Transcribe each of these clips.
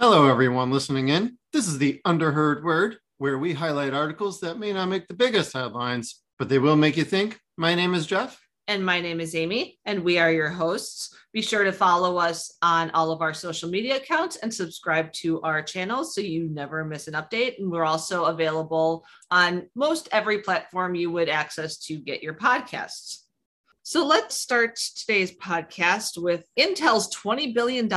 Hello, everyone listening in. This is the Underheard Word, where we highlight articles that may not make the biggest headlines, but they will make you think. My name is Jeff. And my name is Ami, and we are your hosts. Be sure to follow us on all of our social media accounts and subscribe to our channel so you never miss an update. And we're also available on most every platform you would access to get your podcasts. So let's start today's podcast with Intel's $20 billion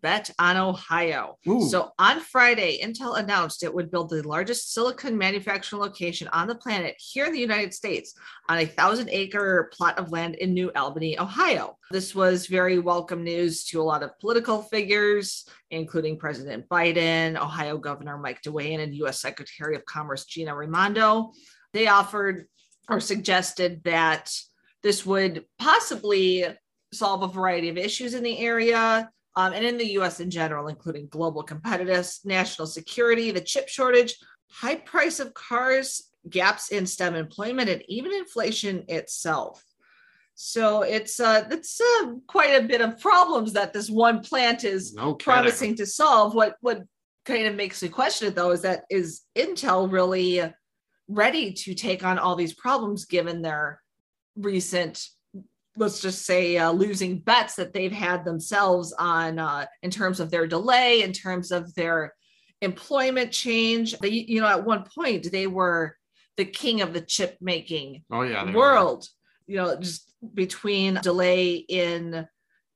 bet on Ohio. Ooh. So on Friday, Intel announced it would build the largest silicon manufacturing location on the planet here in the United States on a thousand acre plot of land in New Albany, Ohio. This was very welcome news to a lot of political figures, including President Biden, Ohio Governor Mike DeWine, and US Secretary of Commerce Gina Raimondo. They offered or suggested that this would possibly solve a variety of issues in the area um, and in the US in general, including global competitiveness, national security, the chip shortage, high price of cars, gaps in STEM employment, and even inflation itself. So it's uh, it's uh, quite a bit of problems that this one plant is No promising to solve. What what kind of makes me question it though is that is Intel really ready to take on all these problems given their recent let's just say uh, losing bets that they've had themselves on uh, in terms of their delay in terms of their employment change they you know at one point they were the king of the chip making Oh, yeah. they were. world you know just between delay in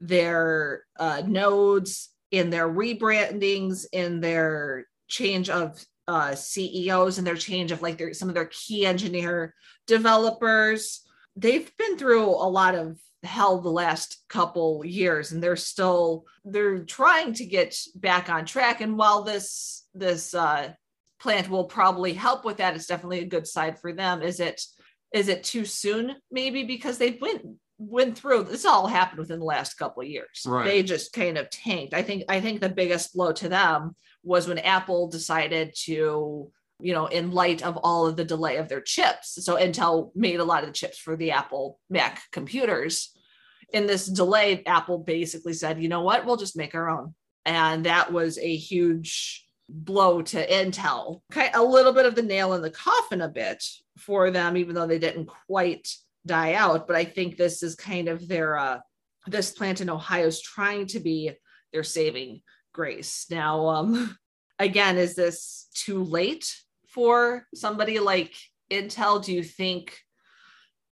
their uh, nodes in their rebrandings in their change of uh, ceos and their change of like their some of their key engineer developers they've been through a lot of hell the last couple years and they're still they're trying to get back on track. And while this this uh plant will probably help with that it's definitely a good side for them. Is it is it too soon? Maybe because they've went went through this all happened within the last couple of years. Right. they just kind of tanked. I think i think the biggest blow to them was when apple decided to you know in light of all of the delay of their chips. So intel made a lot of the chips for the apple mac computers. In this delay apple basically said you know what? We'll just make our own. And that was a huge blow to intel. Kind a little bit of the nail in the coffin a bit for them even though they didn't quite die out. But i think this is kind of their uh this plant in ohio is trying to be their saving grace. Now um again is this too late for somebody like intel do you think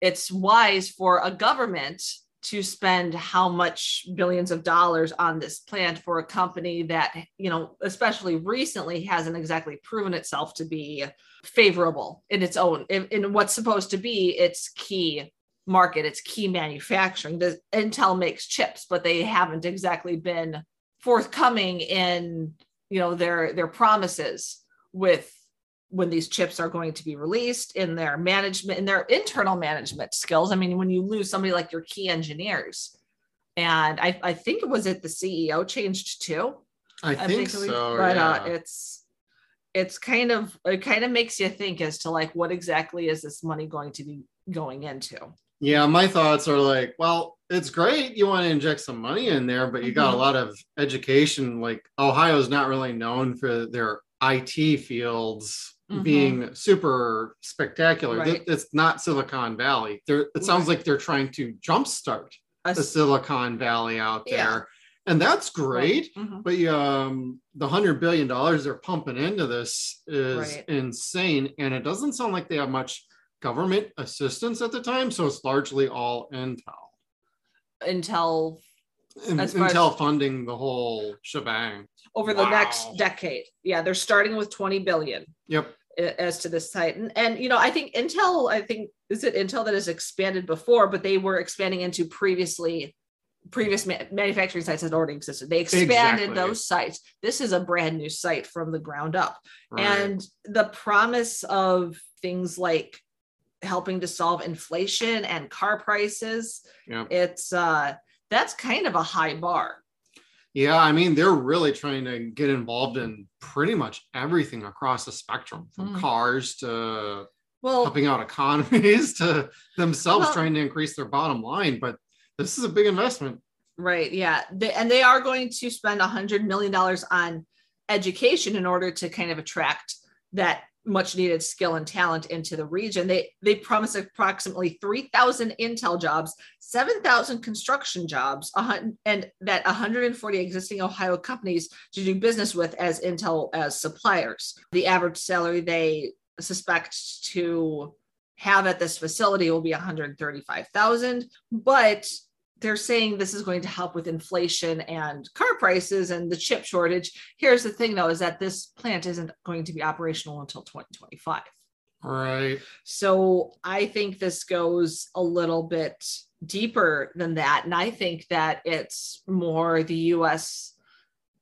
it's wise for a government to spend how much billions of dollars on this plant for a company that you know especially recently hasn't exactly proven itself to be favorable in its own in, in what's supposed to be its key market its key manufacturing? The intel makes chips but they haven't exactly been forthcoming in you know their their promises with when these chips are going to be released in their management in their internal management skills i mean when you lose somebody like your key engineers and i, I think it was it the ceo changed too I think we- so. but yeah. uh it's it's kind of it kind of makes you think as to like what exactly is this money going to be going into Yeah, my thoughts are like, well, it's great you want to inject some money in there, but you got a Mhm. lot of education. Like Ohio's not really known for their IT fields Mhm. being super spectacular. Right. It's not Silicon Valley. They're, it sounds Right. like they're trying to jumpstart A the Silicon Valley out Yeah. there. And that's great. Mhm. But um, the hundred billion dollars they're pumping into this is Right. insane, and it doesn't sound like they have much government assistance at the time. So it's largely all Intel, until and As far as- Intel funding the whole shebang. over the Wow. next decade yeah they're starting with 20 billion Yep. As to this site and, and you know i think intel i think is it intel that has expanded before but they were expanding into previously previous ma- manufacturing sites that already existed they expanded Exactly. those sites this is a brand new site from the ground up Right. and the promise of things like helping to solve inflation and car prices Yep. it's uh that's kind of a high bar Yeah, I mean, they're really trying to get involved in pretty much everything across the spectrum, from Mm. cars to well helping out economies to themselves Well- trying to increase their bottom line. But this is a big investment. Right. Yeah. They, and they are going to spend a hundred million dollars on education in order to kind of attract that much needed skill and talent into the region. They they promise approximately 3,000 Intel jobs, 7,000 construction jobs, and that 140 existing Ohio companies to do business with as Intel as suppliers. The average salary they suspect to have at this facility will be 135,000, but they're saying this is going to help with inflation and car prices and the chip shortage. Here's the thing though is that this plant isn't going to be operational until 2025. Right. So I think this goes a little bit deeper than that and I think that it's more the US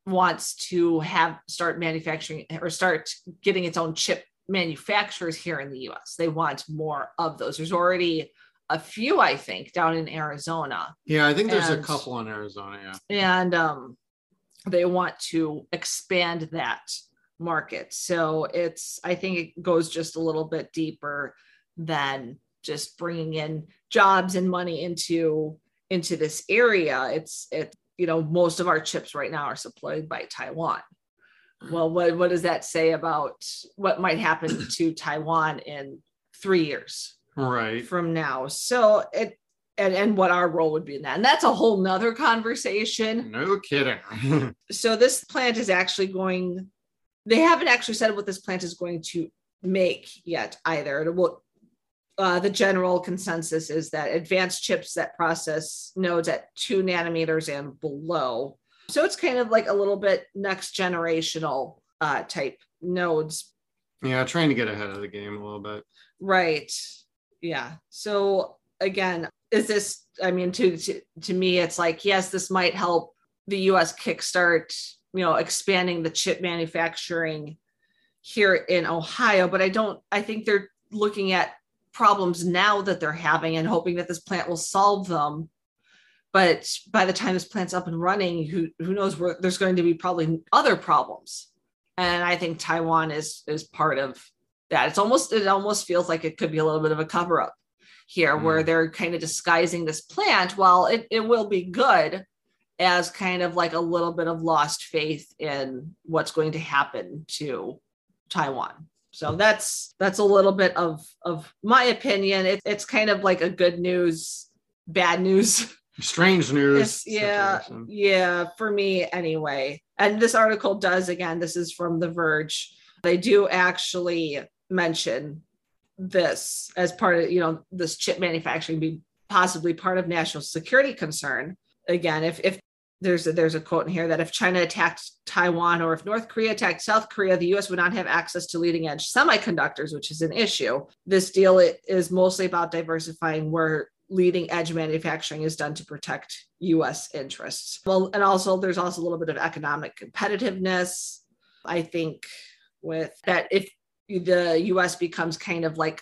wants to have start manufacturing or start getting its own chip manufacturers here in the US. They want more of those. There's already a few, I think, down in Arizona. Yeah, I think there's and, a couple in Arizona. Yeah. And um, they want to expand that market. So it's, I think it goes just a little bit deeper than just bringing in jobs and money into into this area. It's it, you know, most of our chips right now are supplied by Taiwan. Well, what, what does that say about what might happen to Taiwan in three years? Right. from now. So it and, and what our role would be in that. And that's a whole nother conversation. No kidding. So this plant is actually going they haven't actually said what this plant is going to make yet either. It will uh, the general consensus is that advanced chips that process nodes at two nanometers and below. So it's kind of like a little bit next generational uh, type nodes. Yeah trying to get ahead of the game a little bit. Right yeah. So again is this i mean to, to to me it's like yes this might help the us kickstart you know expanding the chip manufacturing here in ohio but i don't i think they're looking at problems now that they're having and hoping that this plant will solve them. But by the time this plant's up and running who who knows where there's going to be probably other problems. And i think taiwan is is part of that. It's almost it almost feels like it could be a little bit of a cover up here, mm. where they're kind of disguising this plant. While it, it will be good as kind of like a little bit of lost faith in what's going to happen to Taiwan. So that's that's a little bit of of my opinion. It, it's kind of like a good news, bad news. Strange news. yeah, yeah, for me anyway. And this article does again. This is from The Verge. They do actually mention this as part of you know this chip manufacturing be possibly part of national security concern again if if there's a, there's a quote in here that if China attacked Taiwan or if North Korea attacked South Korea, the U.S. would not have access to leading edge semiconductors, which is an issue. This deal is mostly about diversifying where leading edge manufacturing is done to protect U.S. interests. Well, and also there's also a little bit of economic competitiveness. I think with that, if the US becomes kind of like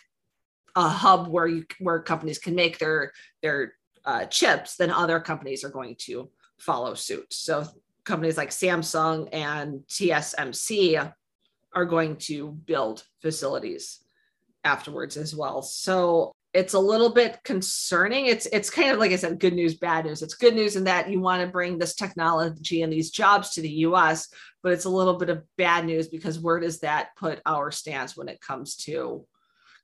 a hub where you where companies can make their their uh, chips, then other companies are going to follow suit. So companies like Samsung and TSMC are going to build facilities afterwards as well. So it's a little bit concerning. It's it's kind of like I said, good news, bad news. It's good news in that you want to bring this technology and these jobs to the US, but it's a little bit of bad news because where does that put our stance when it comes to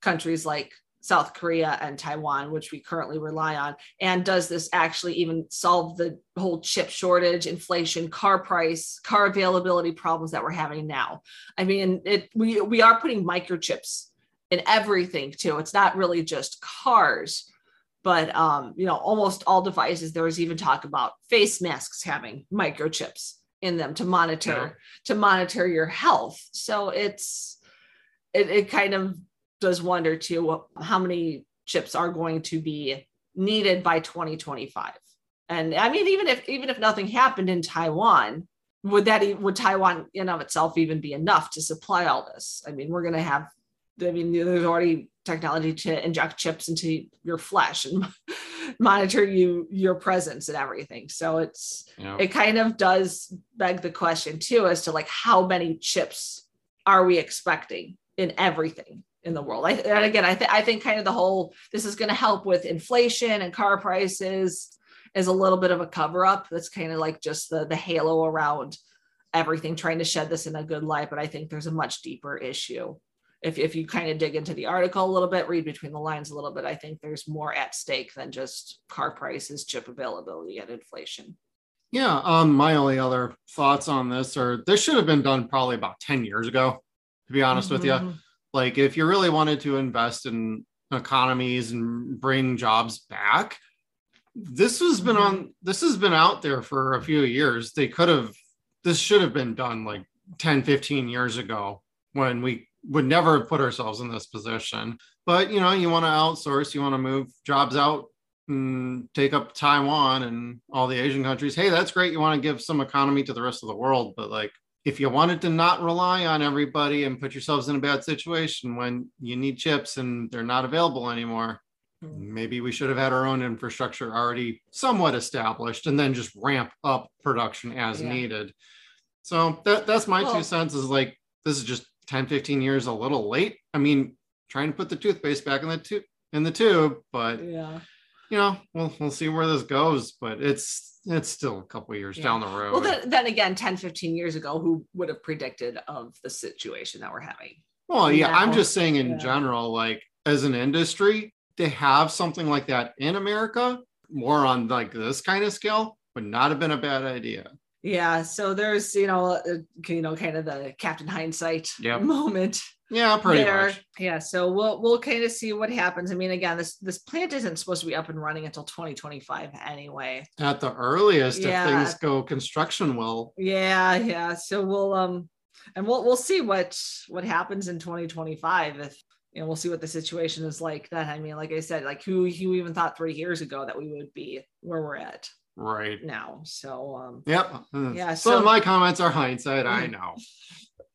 countries like South Korea and Taiwan, which we currently rely on? And does this actually even solve the whole chip shortage, inflation, car price, car availability problems that we're having now? I mean, it we we are putting microchips in everything too. It's not really just cars, but um, you know, almost all devices. There was even talk about face masks having microchips in them to monitor yeah. to monitor your health so it's it, it kind of does wonder too how many chips are going to be needed by 2025 and i mean even if even if nothing happened in taiwan would that would taiwan in of itself even be enough to supply all this i mean we're going to have i mean there's already technology to inject chips into your flesh and monitor you your presence and everything. So it's it kind of does beg the question too as to like how many chips are we expecting in everything in the world? I, and again i think i think kind of the whole this is going to help with inflation and car prices is a little bit of a cover up that's kind of like just the the halo around everything trying to shed this in a good light, but I think there's a much deeper issue. If, if you kind of dig into the article a little bit, read between the lines a little bit, I think there's more at stake than just car prices, chip availability, and inflation. Yeah. Um, my only other thoughts on this are this should have been done probably about 10 years ago, to be honest mm-hmm. with you. Like, if you really wanted to invest in economies and bring jobs back, this has been mm-hmm. on this has been out there for a few years they could have this should have been done like 10 15 years ago when we would never have put ourselves in this position. But you know you want to outsource you want to move jobs out and take up taiwan and all the asian countries. Hey that's great you want to give some economy to the rest of the world but like if you wanted to not rely on everybody and put yourselves in a bad situation when you need chips and they're not available anymore mm-hmm. maybe we should have had our own infrastructure already somewhat established and then just ramp up production as yeah. needed. So that that's my well, two cents is like this is just 10 15 years a little late i mean trying to put the toothpaste back in the tube in the tube but yeah you know we'll, we'll see where this goes but it's it's still a couple years yeah. down the road well then, then again 10 15 years ago who would have predicted of the situation that we're having well yeah i'm just saying in yeah. general like as an industry to have something like that in America, more on like this kind of scale, would not have been a bad idea. Yeah, so there's you know uh, you know kind of the Captain Hindsight yep. moment. Yeah, pretty there. much. Yeah, so we'll we'll kind of see what happens. I mean, again, this this plant isn't supposed to be up and running until 2025 anyway. At the earliest, yeah. if things go construction well. Yeah, yeah. So we'll um and we'll we'll see what what happens in 2025 if you know, we'll see what the situation is like then. I mean, like I said, like who who even thought three years ago that we would be where we're at right now. So um yep. Yeah. So, so my comments are hindsight, I mm. know.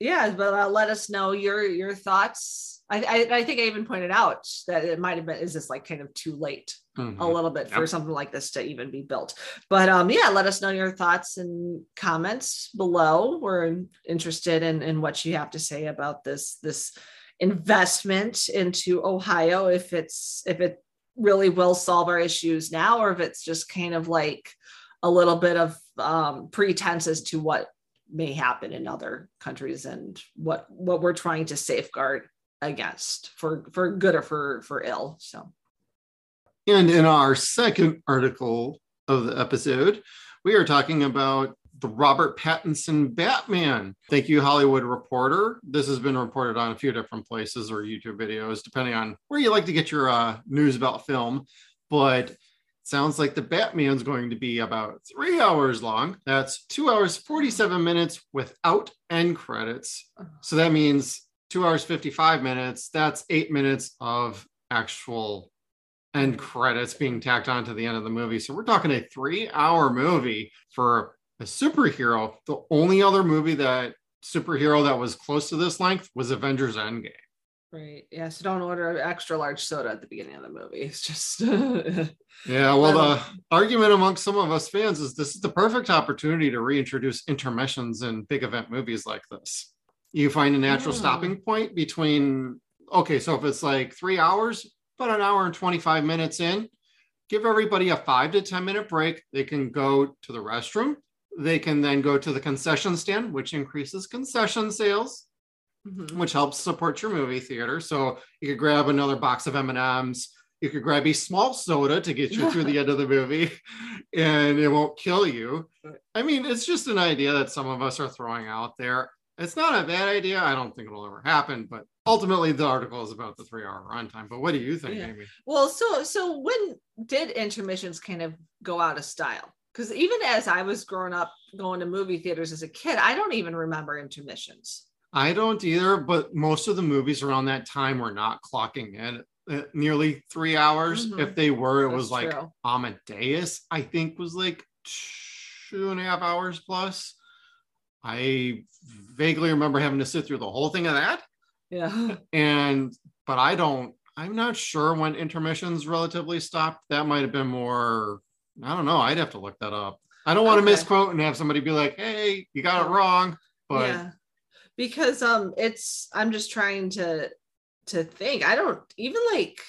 Yeah, but uh, let us know your your thoughts. I, I, I think I even pointed out that it might have been is this like kind of too late mm-hmm. a little bit yep. for something like this to even be built. But um yeah, let us know your thoughts and comments below. We're interested in in what you have to say about this this investment into Ohio if it's if it really will solve our issues now or if it's just kind of like a little bit of um, pretense as to what may happen in other countries and what what we're trying to safeguard against for for good or for for ill so. And in our second article of the episode we are talking about the Robert Pattinson Batman. Thank you, Hollywood Reporter. This has been reported on a few different places or YouTube videos, depending on where you like to get your uh, news about film. But sounds like the Batman's going to be about three hours long. That's two hours, 47 minutes without end credits. So that means two hours, 55 minutes. That's eight minutes of actual end credits being tacked on to the end of the movie. So we're talking a three hour movie for a superhero. The only other movie that superhero that was close to this length was Avengers Endgame. Right. Yeah. So don't order extra large soda at the beginning of the movie. It's just. yeah. Well, the um, argument amongst some of us fans is this is the perfect opportunity to reintroduce intermissions in big event movies like this. You find a natural yeah. stopping point between, okay, so if it's like three hours, but an hour and 25 minutes in, give everybody a five to 10 minute break. They can go to the restroom, they can then go to the concession stand, which increases concession sales, mm-hmm. which helps support your movie theater. So you could grab another box of M&Ms. You could grab a small soda to get you through the end of the movie and it won't kill you. I mean, it's just an idea that some of us are throwing out there. It's not a bad idea. I don't think it'll ever happen, but ultimately the article is about the three hour runtime. But what do you think, yeah. Ami? Well, so so when did intermissions kind of go out of style? Because even as I was growing up going to movie theaters as a kid, I don't even remember intermissions. I don't either, but most of the movies around that time were not clocking in nearly three hours. Mm-hmm. If they were, it That's was like true. Amadeus, I think was like two and a half hours plus. I vaguely remember having to sit through the whole thing of that. Yeah. And, but I don't, I'm not sure when intermissions relatively stopped. That might have been more I don't know. I'd have to look that up. I don't want okay. to misquote and have somebody be like, "Hey, you got it wrong." But yeah, because um, it's I'm just trying to to think. I don't even like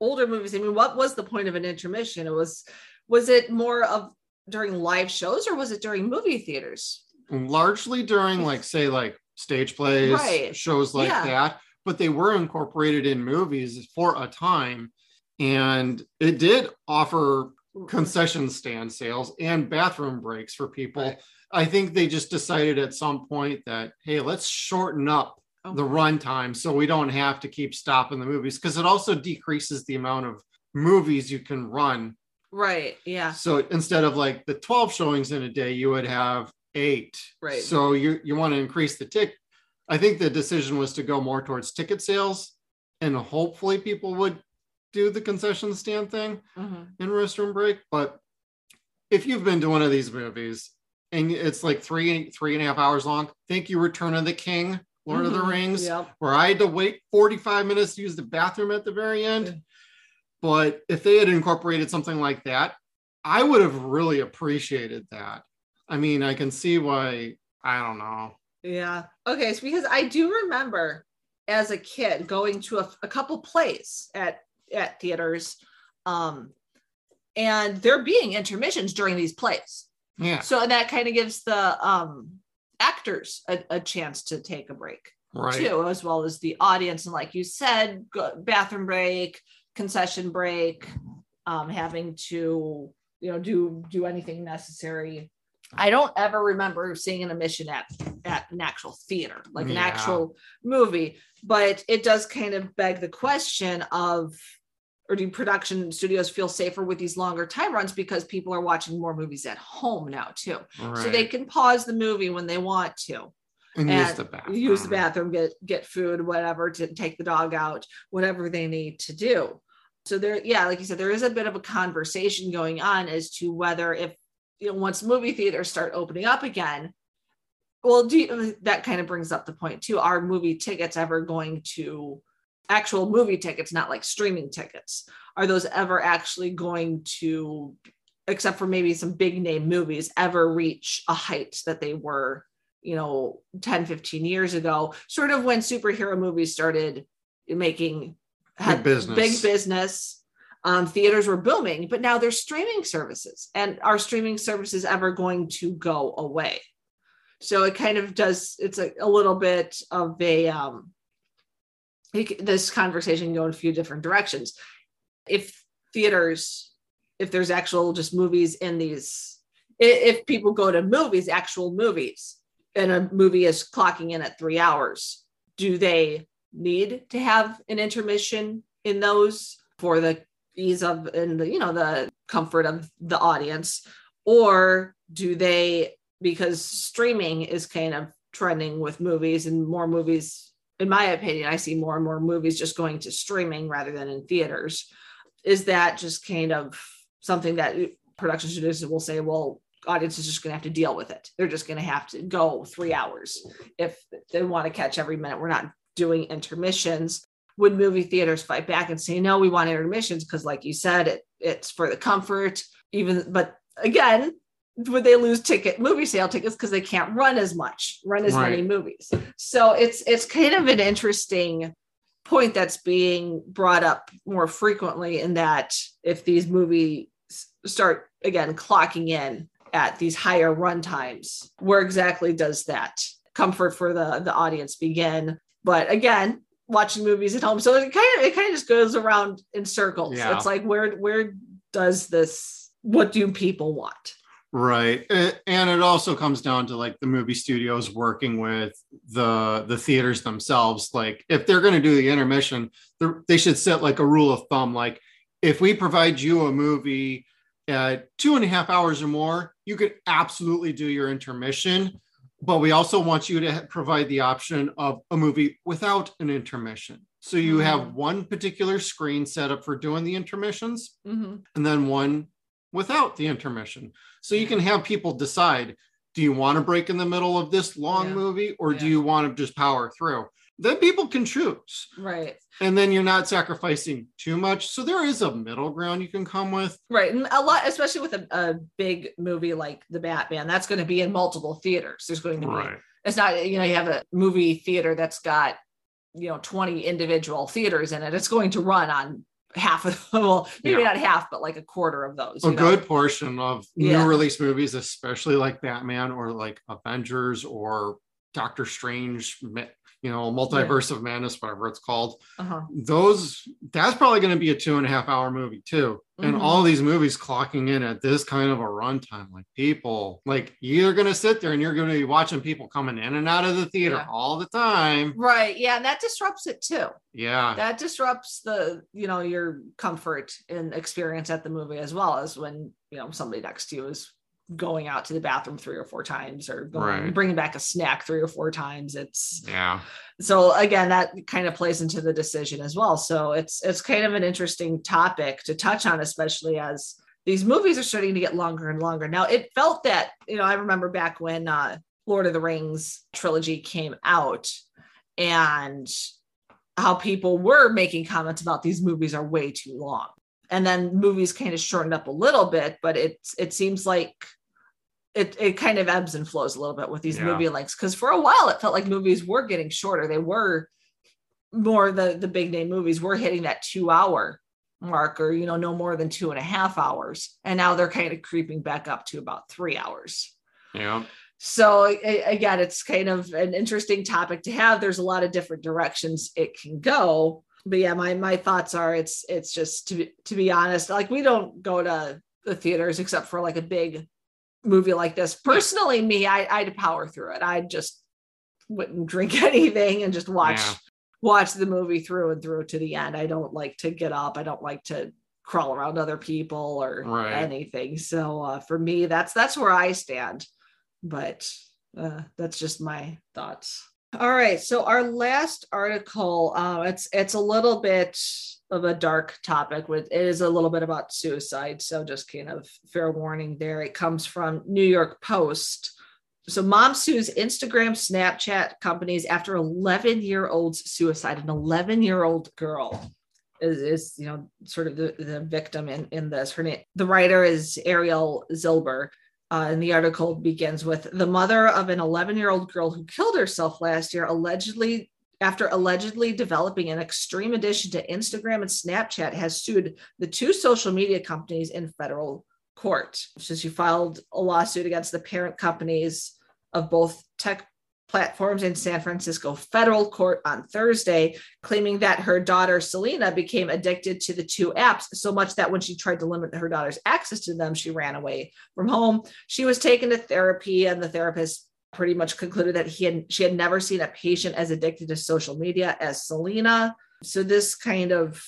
older movies. I mean, what was the point of an intermission? It was was it more of during live shows or was it during movie theaters? largely during like say like stage plays, Right. shows like Yeah. that, but they were incorporated in movies for a time and it did offer concession stand sales and bathroom breaks for people. Right. I think they just decided at some point that hey, let's shorten up Oh, the runtime so we don't have to keep stopping the movies because it also decreases the amount of movies you can run. right. Yeah. So instead of like the 12 showings in a day, you would have eight. Right. So you you want to increase the tick. I think the decision was to go more towards ticket sales and hopefully people would do the concession stand thing Mhm. in restroom break. But if you've been to one of these movies and it's like three three and a half hours long, think you, Return of the King, Lord of the Mhm. Rings, Yep. where I had to wait 45 minutes to use the bathroom at the very end. But if they had incorporated something like that, I would have really appreciated that. I mean, I can see why, I don't know. Yeah. Okay. So because I do remember as a kid going to a, a couple plays at at theaters, um, and there being intermissions during these plays. Yeah, So that kind of gives the um actors a, a chance to take a break right. too, as well as the audience. And like you said, go, bathroom break, concession break, um, having to you know do do anything necessary. I don't ever remember seeing an emission at at an actual theater, like an actual movie, but it does kind of beg the question of or do production studios feel safer with these longer time runs because people are watching more movies at home now too right. so they can pause the movie when they want to and, and use the bathroom. use the bathroom, get get food, whatever, to take the dog out, whatever they need to do. So there, yeah, like you said, there is a bit of a conversation going on as to whether if you know once movie theaters start opening up again, well, do you, that kind of brings up the point too. Are movie tickets ever going to actual movie tickets, not like streaming tickets? Are those ever actually going to, except for maybe some big name movies, ever reach a height that they were you know 10 15 years ago sort of when superhero movies started making had business. big business um, theaters were booming but now there's streaming services and are streaming services ever going to go away so it kind of does it's a, a little bit of a um this conversation go in a few different directions. If theaters if there's actual just movies in these if people go to movies actual movies and a movie is clocking in at three hours do they need to have an intermission in those for the ease of and the you know the comfort of the audience? Or do they because streaming is kind of trending with movies and more movies in my opinion i see more and more movies just going to streaming rather than in theaters. Is that just kind of something that production studios will say well audience is just going to have to deal with it. They're just going to have to go three hours if they want to catch every minute. We're not doing intermissions. Would movie theaters fight back and say no we want intermissions because like you said it, it's for the comfort even but again would they lose ticket movie sale tickets because they can't run as much run as many movies. So it's it's kind of an interesting point that's being brought up more frequently in that if these movies start again clocking in at these higher run times where exactly does that comfort for the the audience begin? But again watching movies at home so it kind of it kind of just goes around in circles. Yeah. it's like where where does this what do people want Right. And it also comes down to like the movie studios working with the the theaters themselves. Like if they're going to do the intermission, they're- should set like a rule of thumb. Like if we provide you a movie at two and a half hours or more, you could absolutely do your intermission. But we also want you to provide the option of a movie without an intermission. So you have Mhm. one particular screen set up for doing the intermissions Mhm. and then one without the intermission. So you can have people decide do you want to break in the middle of this long Yeah. movie or do you want to just power through? Then people can choose. right And then you're not sacrificing too much. So there is a middle ground you can come with. Right. And a lot, especially with a, a big movie like The Batman, that's going to be in multiple theaters. There's going to be, it's not, you know, you have a movie theater that's got, you know, 20 individual theaters in it. It's going to run on half of well maybe Yeah. not half but like a quarter of those a know? good portion of Yeah. new release movies, especially like Batman or like Avengers or Doctor Strange, you know, Multiverse of Madness, whatever it's called. uh-huh. Those that's probably going to be a two and a half hour movie too. And Mhm. all these movies clocking in at this kind of a runtime, like people, like you're going to sit there and you're going to be watching people coming in and out of the theater Yeah. all the time. right yeah and that disrupts it too Yeah. that disrupts the you know your comfort and experience at the movie as well as when you know somebody next to you is going out to the bathroom three or four times or going, Right. bringing back a snack three or four times it's yeah. so again that kind of plays into the decision as well so it's it's kind of an interesting topic to touch on especially as these movies are starting to get longer and longer now it felt that you know i remember back when uh lord of the rings trilogy came out and how people were making comments about these movies are way too long and then movies kind of shortened up a little bit but it it seems like it, it kind of ebbs and flows a little bit with these Yeah. movie lengths because for a while it felt like movies were getting shorter. They were more the the big name movies were hitting that two hour mark or you know no more than two and a half hours. And now they're kind of creeping back up to about three hours. Yeah. so again it's kind of an interesting topic to have. There's a lot of different directions it can go. But yeah my my thoughts are it's it's just to be, to be honest like we don't go to the theaters except for like a big movie like this. Personally me I, i'd power through it. I just wouldn't drink anything and just watch Yeah. watch the movie through and through to the end. I don't like to get up. I don't like to crawl around other people or Right. anything. So uh, for me that's that's where i stand. But uh, that's just my thoughts. All right. So our last article uh, it's it's a little bit of a dark topic with it is a little bit about suicide so just kind of fair warning there. It comes from new york post. So mom sues instagram snapchat companies after 11 year old's suicide. An 11 year old girl is, is you know sort of the, the victim in in this. Her name the writer is ariel zilber uh, and the article begins with the mother of an 11 year old girl who killed herself last year allegedly after allegedly developing an extreme addiction to Instagram and Snapchat has sued the two social media companies in federal court. So she filed a lawsuit against the parent companies of both tech platforms in San Francisco federal court on Thursday, claiming that her daughter Selena became addicted to the two apps so much that when she tried to limit her daughter's access to them, she ran away from home. She was taken to therapy, and the therapist pretty much concluded that he had she had never seen a patient as addicted to social media as Selena. So this kind of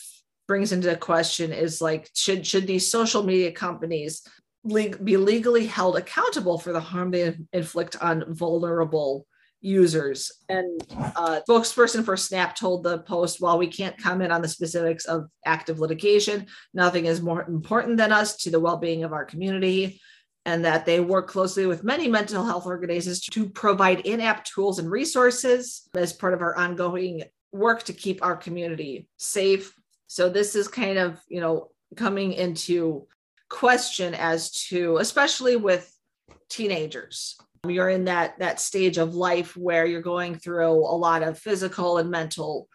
brings into question is like should should these social media companies le- be legally held accountable for the harm they inflict on vulnerable users and uh, spokesperson for snap told the post while we can't comment on the specifics of active litigation nothing is more important than us to the well-being of our community and that they work closely with many mental health organizations to provide in-app tools and resources as part of our ongoing work to keep our community safe. So this is kind of you know coming into question as to especially with teenagers. You're in that that stage of life where you're going through a lot of physical and mental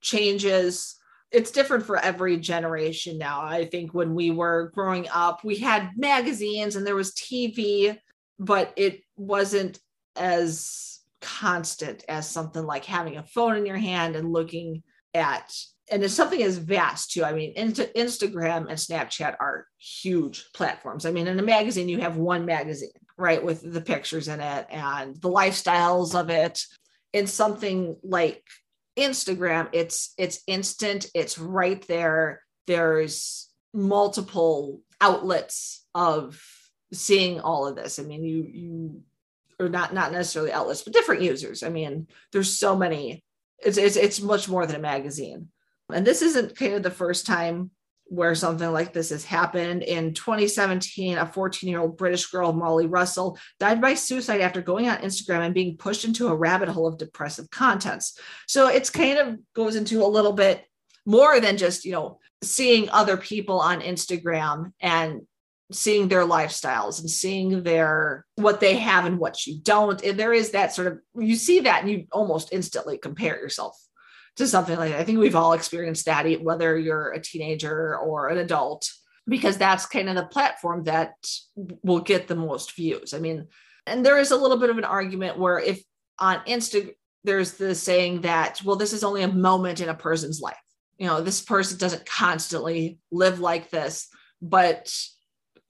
changes it's different for every generation now i think when we were growing up we had magazines and there was tv but it wasn't as constant as something like having a phone in your hand and looking at and it's something as vast too. I mean, Instagram and Snapchat are huge platforms. I mean, in a magazine, you have one magazine, right, with the pictures in it and the lifestyles of it. In something like Instagram, it's it's instant, it's right there. There's multiple outlets of seeing all of this. I mean, you you or not not necessarily outlets, but different users. I mean, there's so many. It's it's it's much more than a magazine. And this isn't kind of the first time where something like this has happened. In 2017, a 14 year old British girl, Molly Russell, died by suicide after going on Instagram and being pushed into a rabbit hole of depressive contents. So it's kind of goes into a little bit more than just, you know, seeing other people on Instagram and seeing their lifestyles and seeing their what they have and what you don't. And there is that sort of you see that and you almost instantly compare yourself to something like that. I think we've all experienced that, whether you're a teenager or an adult, because that's kind of the platform that will get the most views. I mean, and there is a little bit of an argument where if on Instagram, there's the saying that, well, this is only a moment in a person's life. You know, this person doesn't constantly live like this. But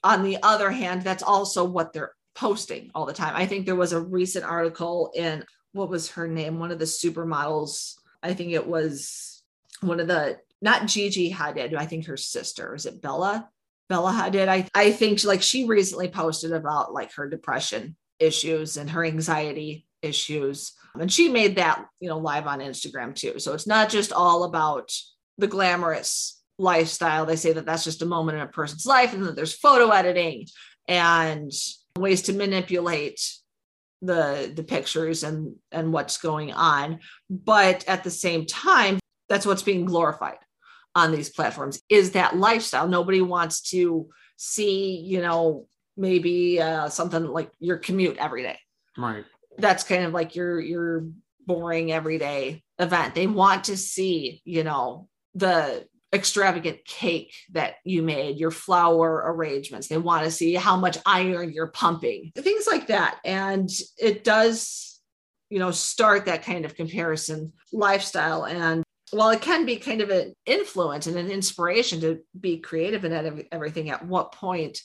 on the other hand, that's also what they're posting all the time. I think there was a recent article in what was her name? One of the supermodels. I think it was one of the not Gigi Hadid. I think her sister is it Bella? Bella Hadid. I I think like she recently posted about like her depression issues and her anxiety issues, and she made that you know live on Instagram too. So it's not just all about the glamorous lifestyle. They say that that's just a moment in a person's life, and that there's photo editing and ways to manipulate the the pictures and and what's going on. But at the same time that's what's being glorified on these platforms is that lifestyle. Nobody wants to see you know maybe uh, something like your commute every day. Right. That's kind of like your your boring everyday event. They want to see you know the extravagant cake that you made, your flower arrangements. They want to see how much iron you're pumping, things like that. And it does, you know, start that kind of comparison lifestyle. And while it can be kind of an influence and an inspiration to be creative and everything, at what point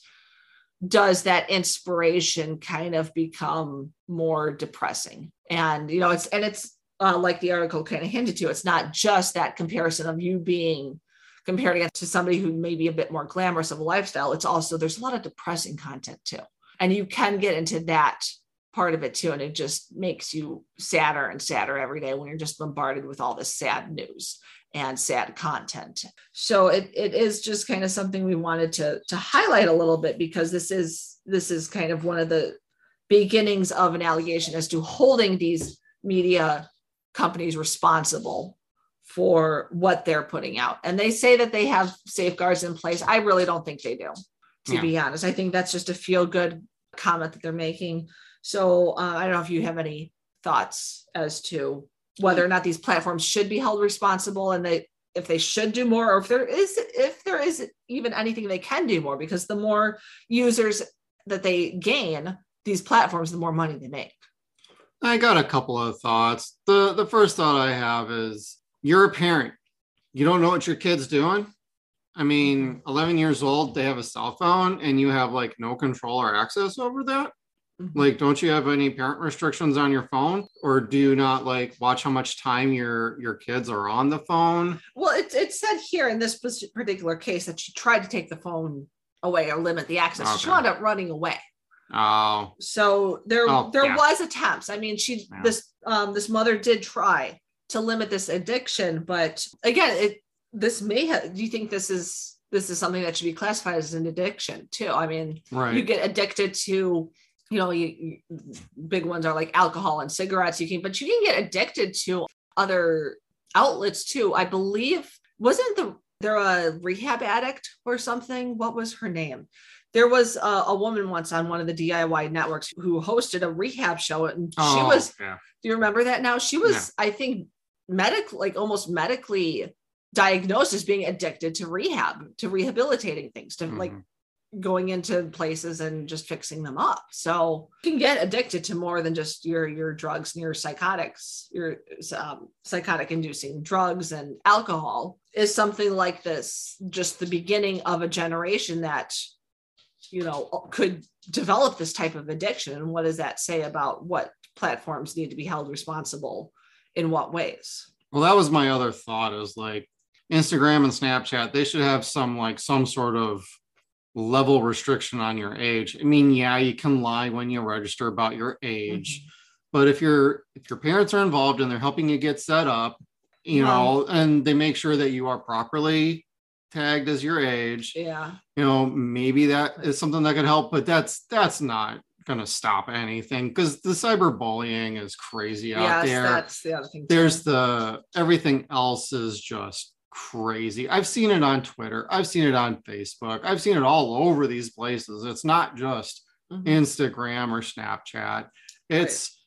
does that inspiration kind of become more depressing? And, you know, it's, and it's, uh, like the article kind of hinted to, it's not just that comparison of you being compared against to somebody who may be a bit more glamorous of a lifestyle, it's also there's a lot of depressing content too. And you can get into that part of it too. And it just makes you sadder and sadder every day when you're just bombarded with all this sad news and sad content. So it, it is just kind of something we wanted to, to highlight a little bit because this is this is kind of one of the beginnings of an allegation as to holding these media companies responsible for what they're putting out. And they say that they have safeguards in place. I really don't think they do, to yeah. be honest. I think that's just a feel good comment that they're making. So uh, I don't know if you have any thoughts as to whether or not these platforms should be held responsible and they if they should do more or if there is if there is even anything they can do more because the more users that they gain these platforms the more money they make i got a couple of thoughts the the first thought i have is you're a parent. You don't know what your kid's doing. I mean, 11 years old, they have a cell phone and you have like no control or access over that. Mm-hmm. Like, don't you have any parent restrictions on your phone, or do you not like watch how much time your your kids are on the phone? Well, it, it said here in this particular case that she tried to take the phone away or limit the access. Okay. She wound up running away. Oh, so there oh, there yeah. was attempts. I mean, she yeah. this um this mother did try to limit this addiction but again it this may have do you think this is this is something that should be classified as an addiction too i mean right. you get addicted to you know you, you, big ones are like alcohol and cigarettes you can but you can get addicted to other outlets too i believe wasn't the there a rehab addict or something what was her name there was a, a, woman once on one of the DIY networks who hosted a rehab show, and oh, she was. Yeah. Do you remember that? Now she was, yeah. I think, medical like almost medically diagnosed as being addicted to rehab to rehabilitating things to mm-hmm. like going into places and just fixing them up. So you can get addicted to more than just your your drugs and your psychotics your um, psychotic inducing drugs and alcohol. Is something like this just the beginning of a generation that you know could develop this type of addiction? And what does that say about what platforms need to be held responsible in what ways? Well, that was my other thought is like Instagram and Snapchat, they should have some like some sort of level restriction on your age. I mean, yeah, you can lie when you register about your age, mm-hmm. but if your if your parents are involved and they're helping you get set up, you know, and they make sure that you are properly tagged as your age. Yeah. You know, maybe that is something that could help, but that's that's not going to stop anything because the cyberbullying is crazy out yes, there. That's the other thing. There's the everything else is just crazy. I've seen it on Twitter. I've seen it on Facebook. I've seen it all over these places. It's not just mm-hmm. Instagram or Snapchat. It's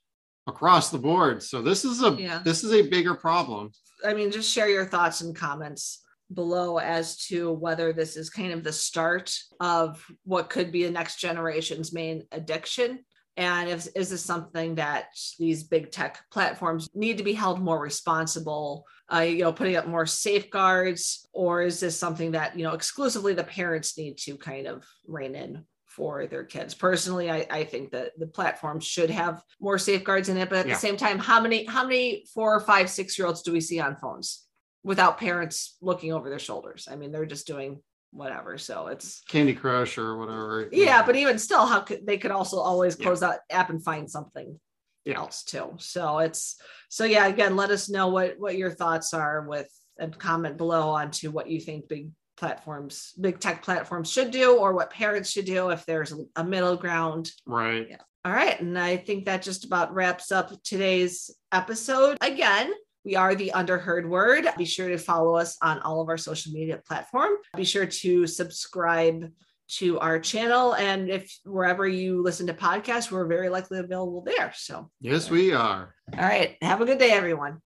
across the board. So this is a Yeah. this is a bigger problem. I mean, just share your thoughts and comments below as to whether this is kind of the start of what could be the next generation's main addiction. And if, is this something that these big tech platforms need to be held more responsible, uh, you know, putting up more safeguards, or is this something that, you know, exclusively the parents need to kind of rein in for their kids? Personally, I, I think that the platform should have more safeguards in it, but at Yeah. the same time, how many, how many four or five, six year olds do we see on phones without parents looking over their shoulders? I mean, they're just doing whatever. So it's, Candy Crush or whatever. yeah, but even still, how could they could also always Yeah. close that app and find something Yeah. else too. So it's so yeah. Again, let us know what what your thoughts are with and comment below onto what you think big platforms, big tech platforms should do, or what parents should do if there's a, a middle ground. right. All right, and I think that just about wraps up today's episode. Again. We are the Underheard Word. Be sure to follow us on all of our social media platform. Be sure to subscribe to our channel. And if wherever you listen to podcasts, we're very likely available there. So, Yes, we are. all right. Have a good day, everyone.